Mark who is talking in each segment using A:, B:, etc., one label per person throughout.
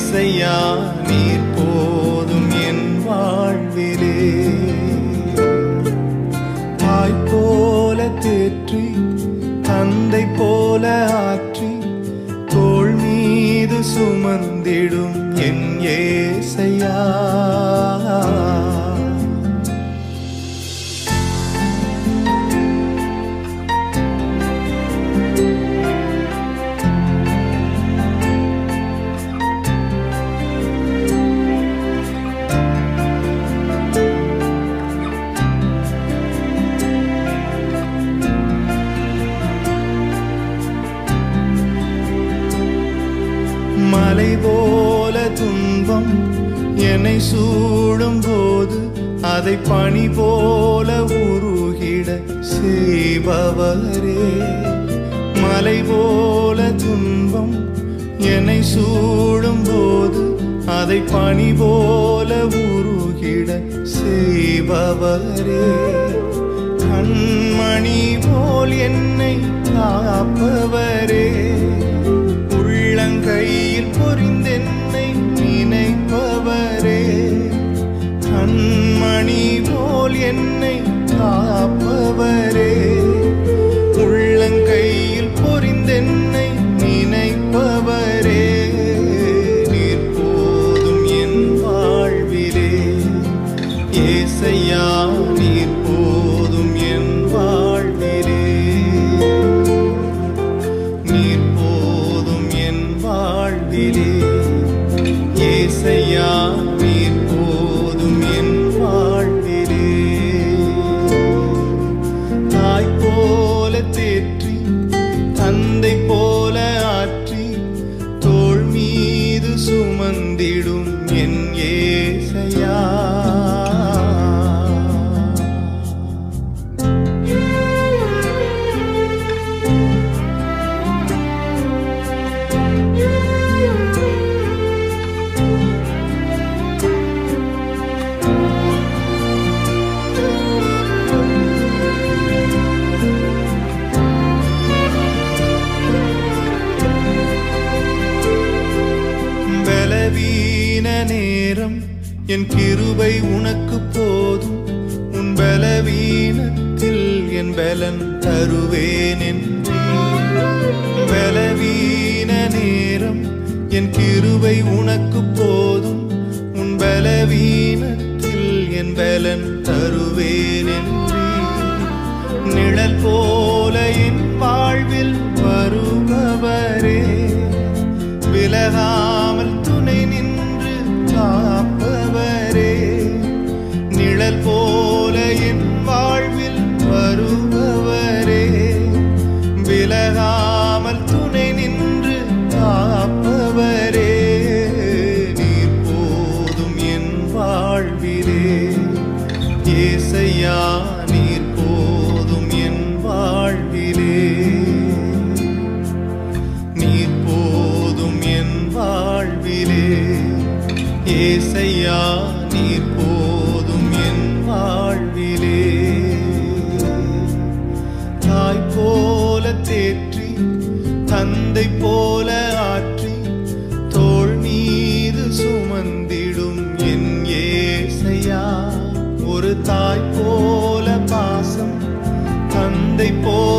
A: இசையா நீர்
B: போதும் என் வாழ்விலே. தாய் போல தேற்றி தந்தை போல ஆற்றி தோல் மீது சுமந்திடும் பணி போல உருகிட செய்பவரே. மலை போல துன்பம் என்னை சூடும் போது அதை பணி போல உருகிட செய்பவரே.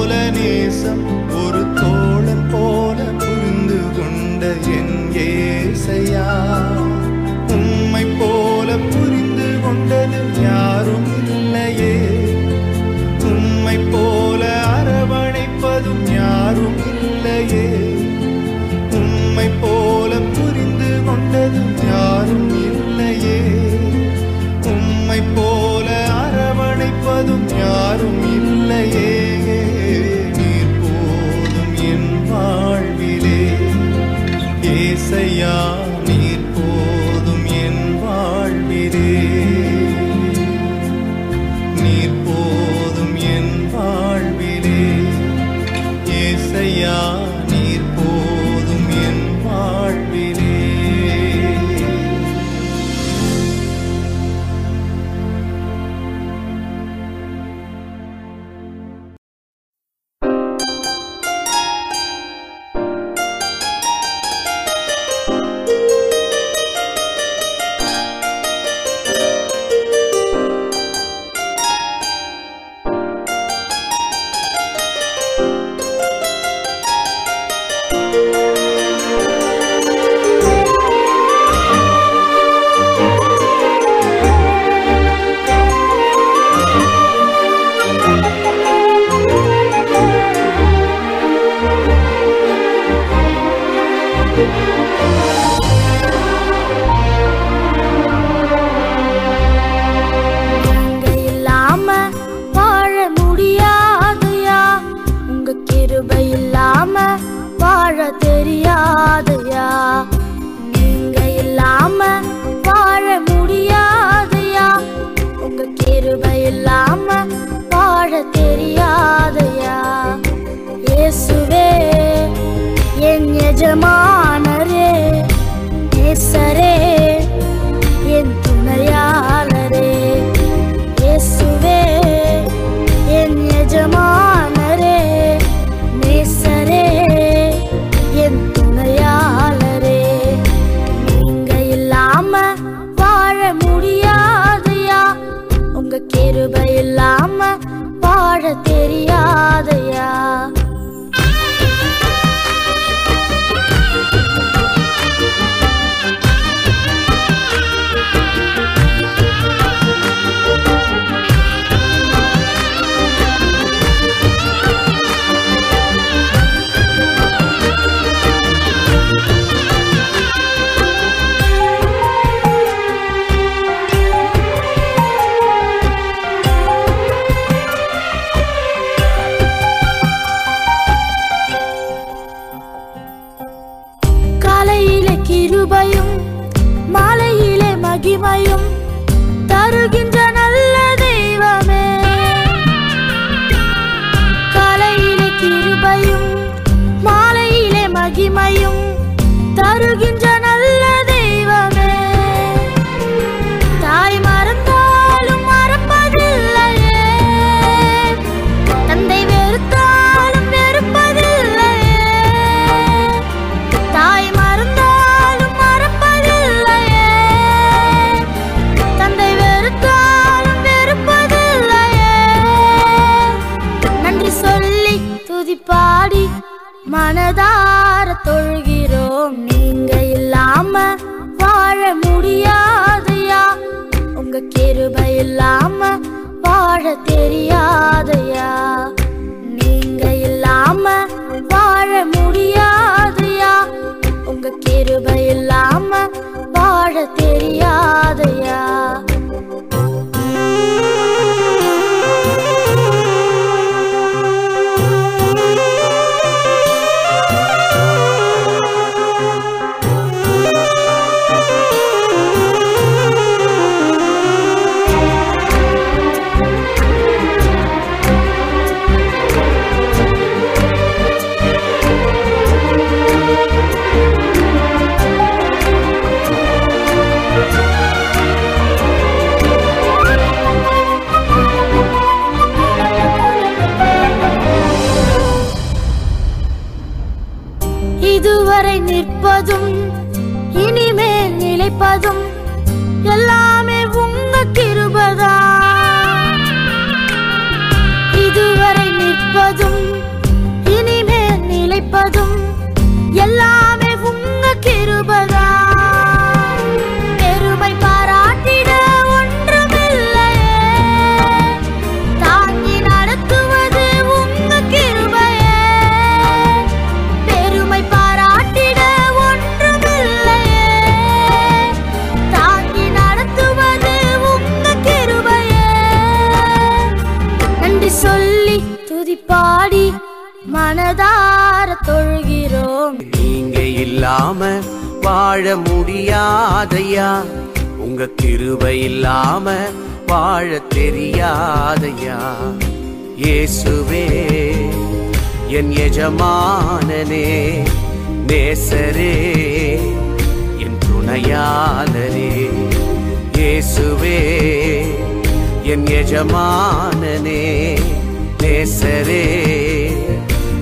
B: போல நேசம் ஒரு தோழன் போல புரிந்து கொண்ட
C: என் ஏசையா.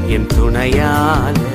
C: என்
D: துணையாலே.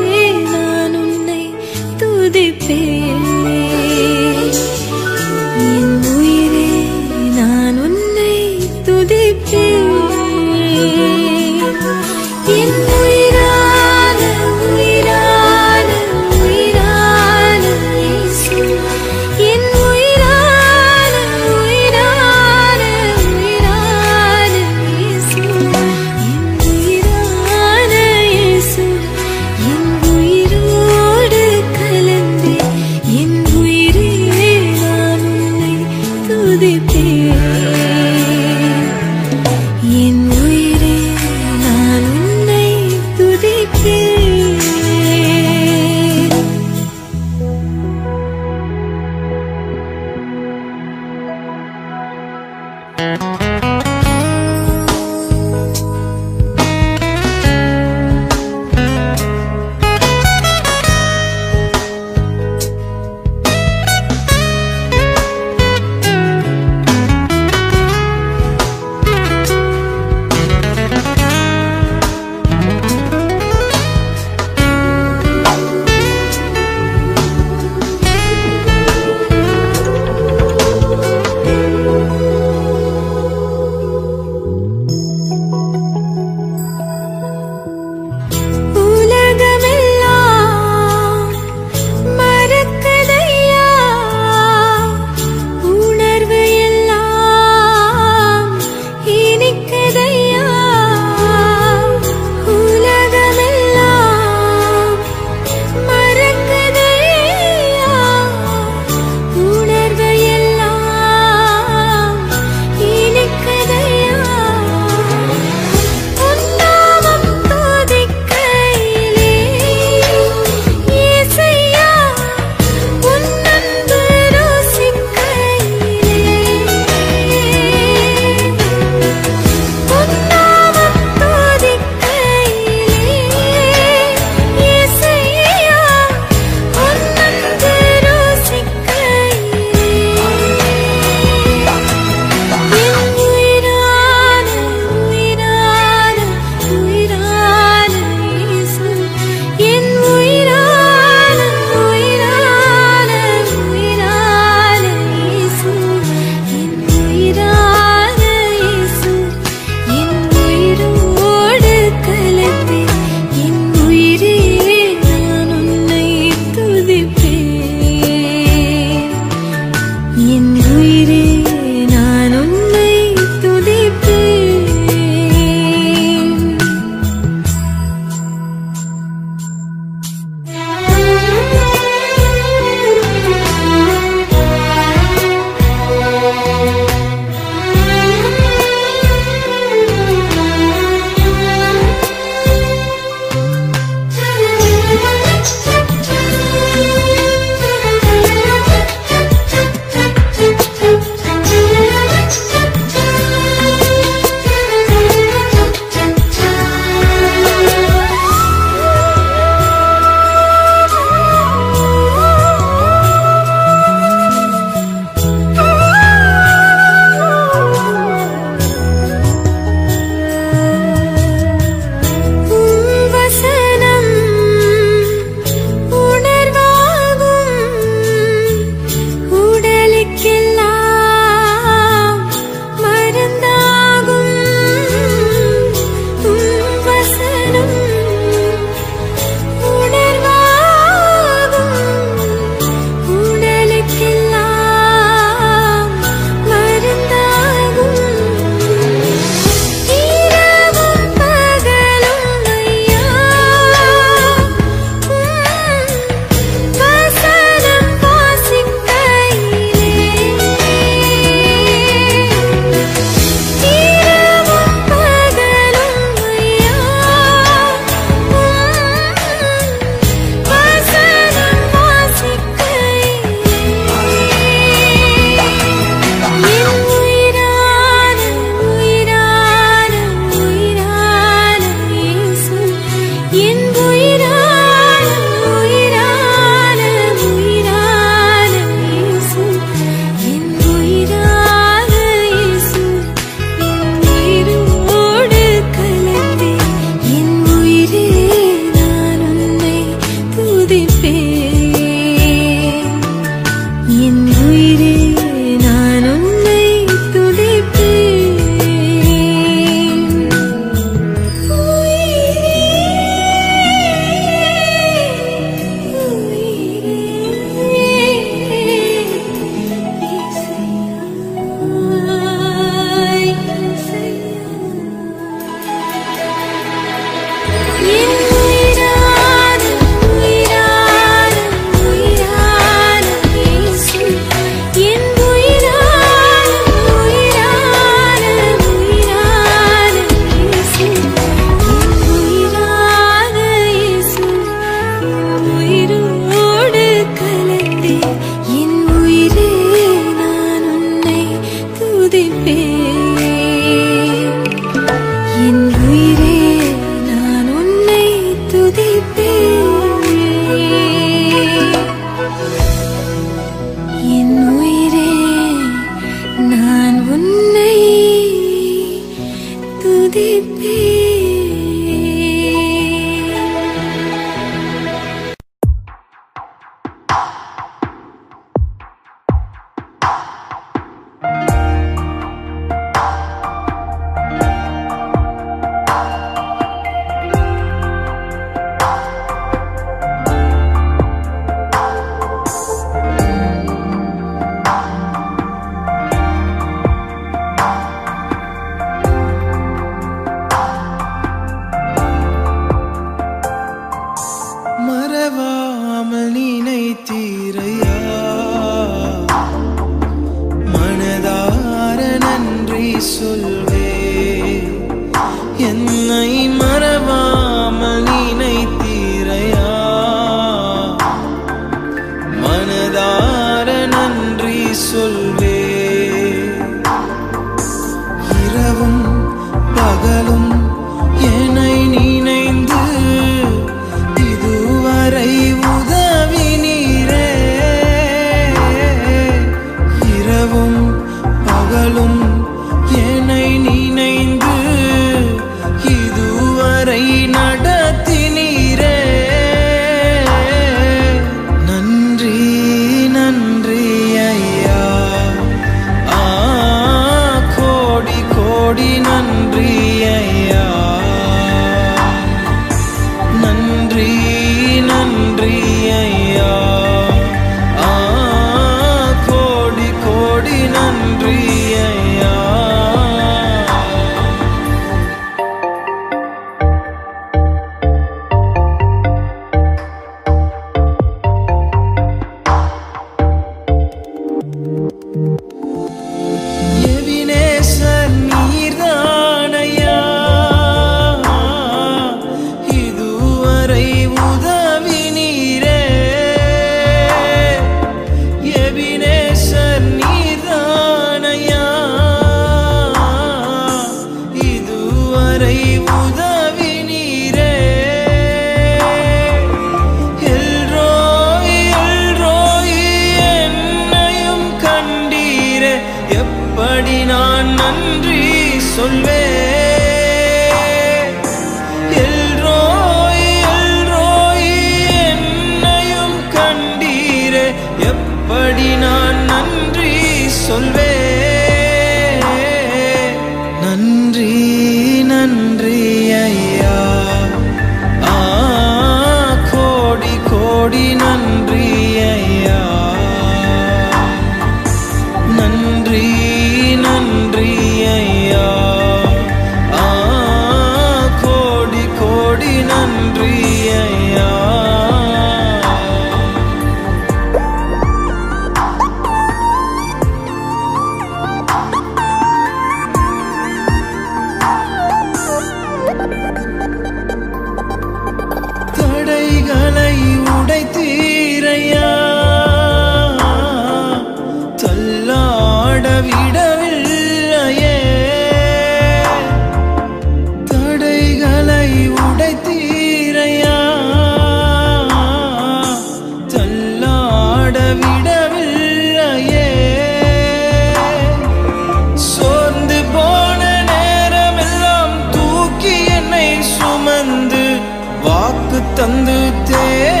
D: தந்து
E: தே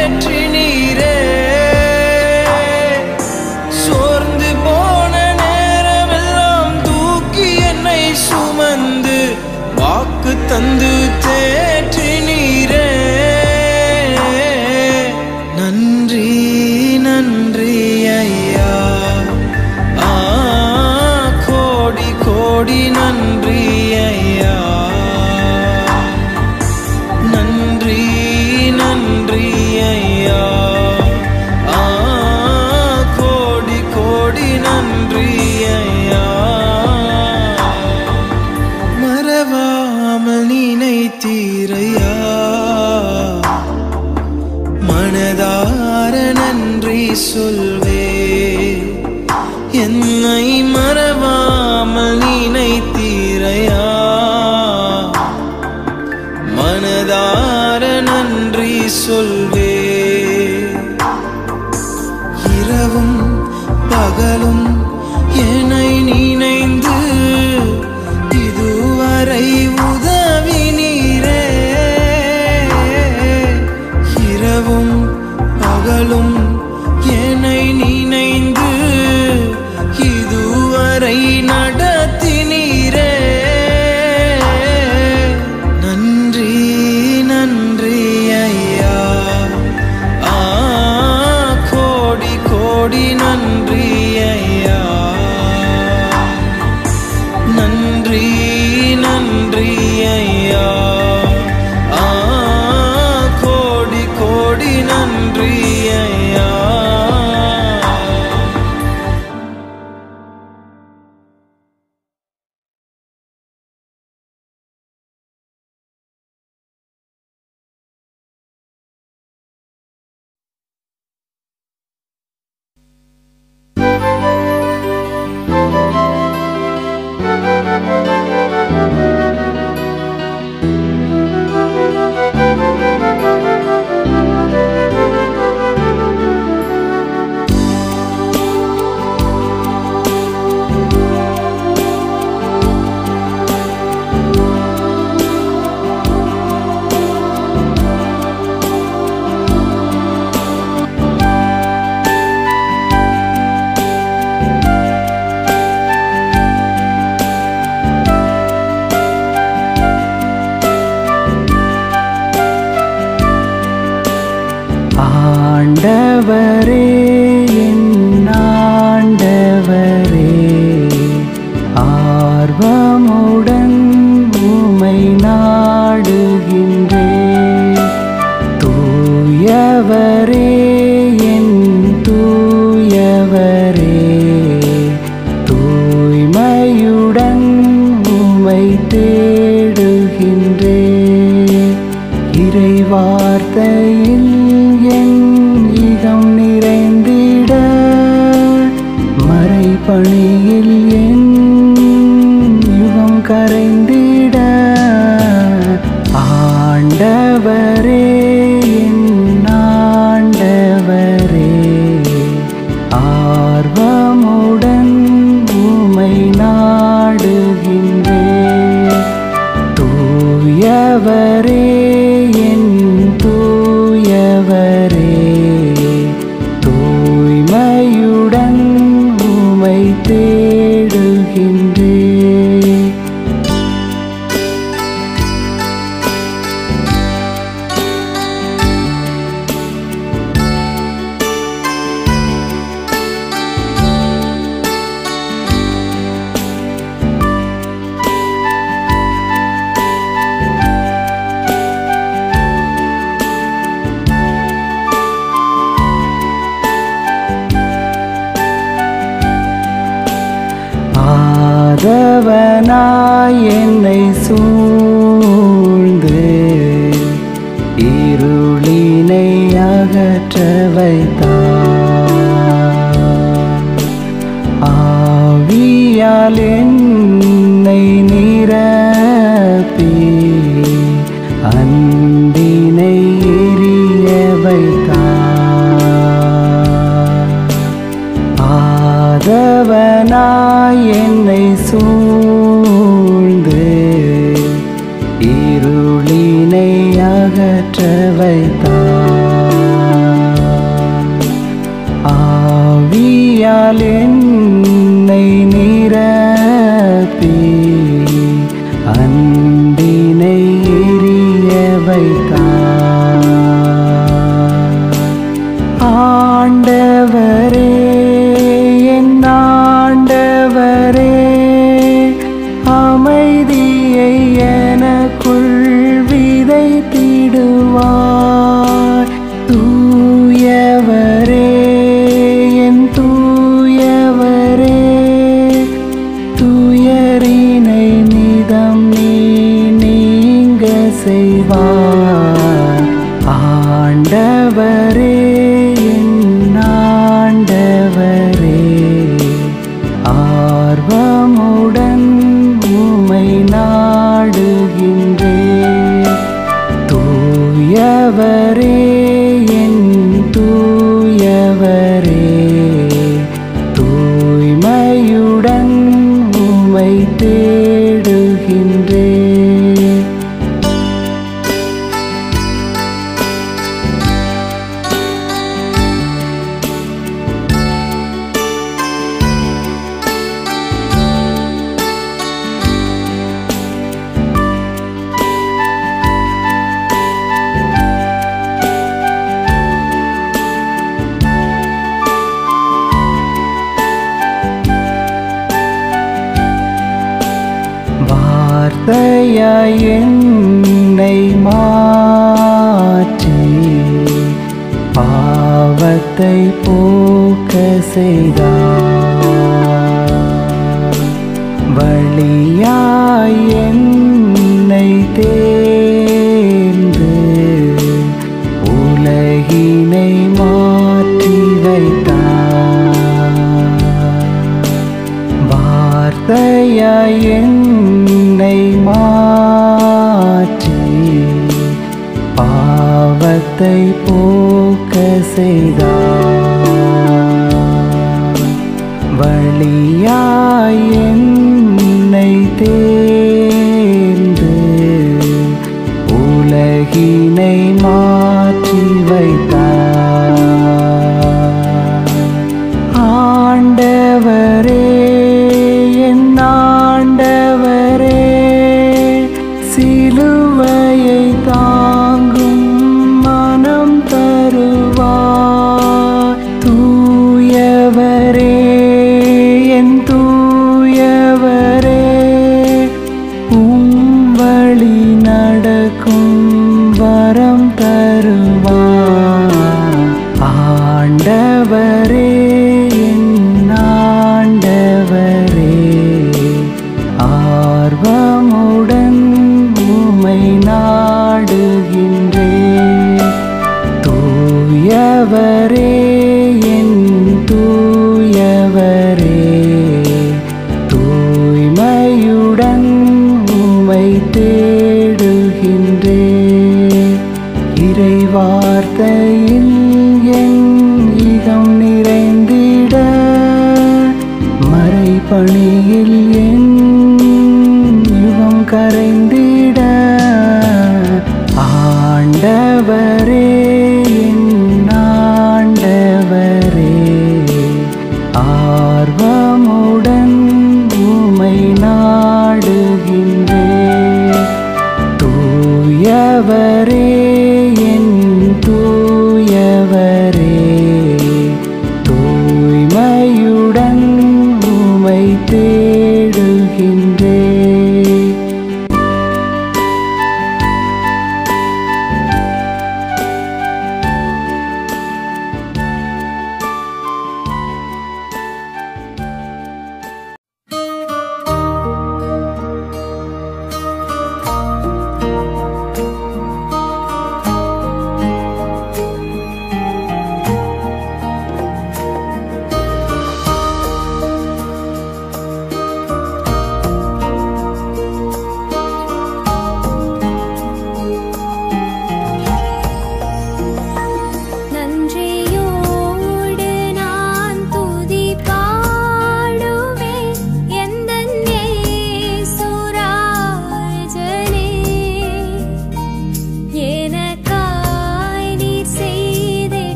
E: परं परम्परवा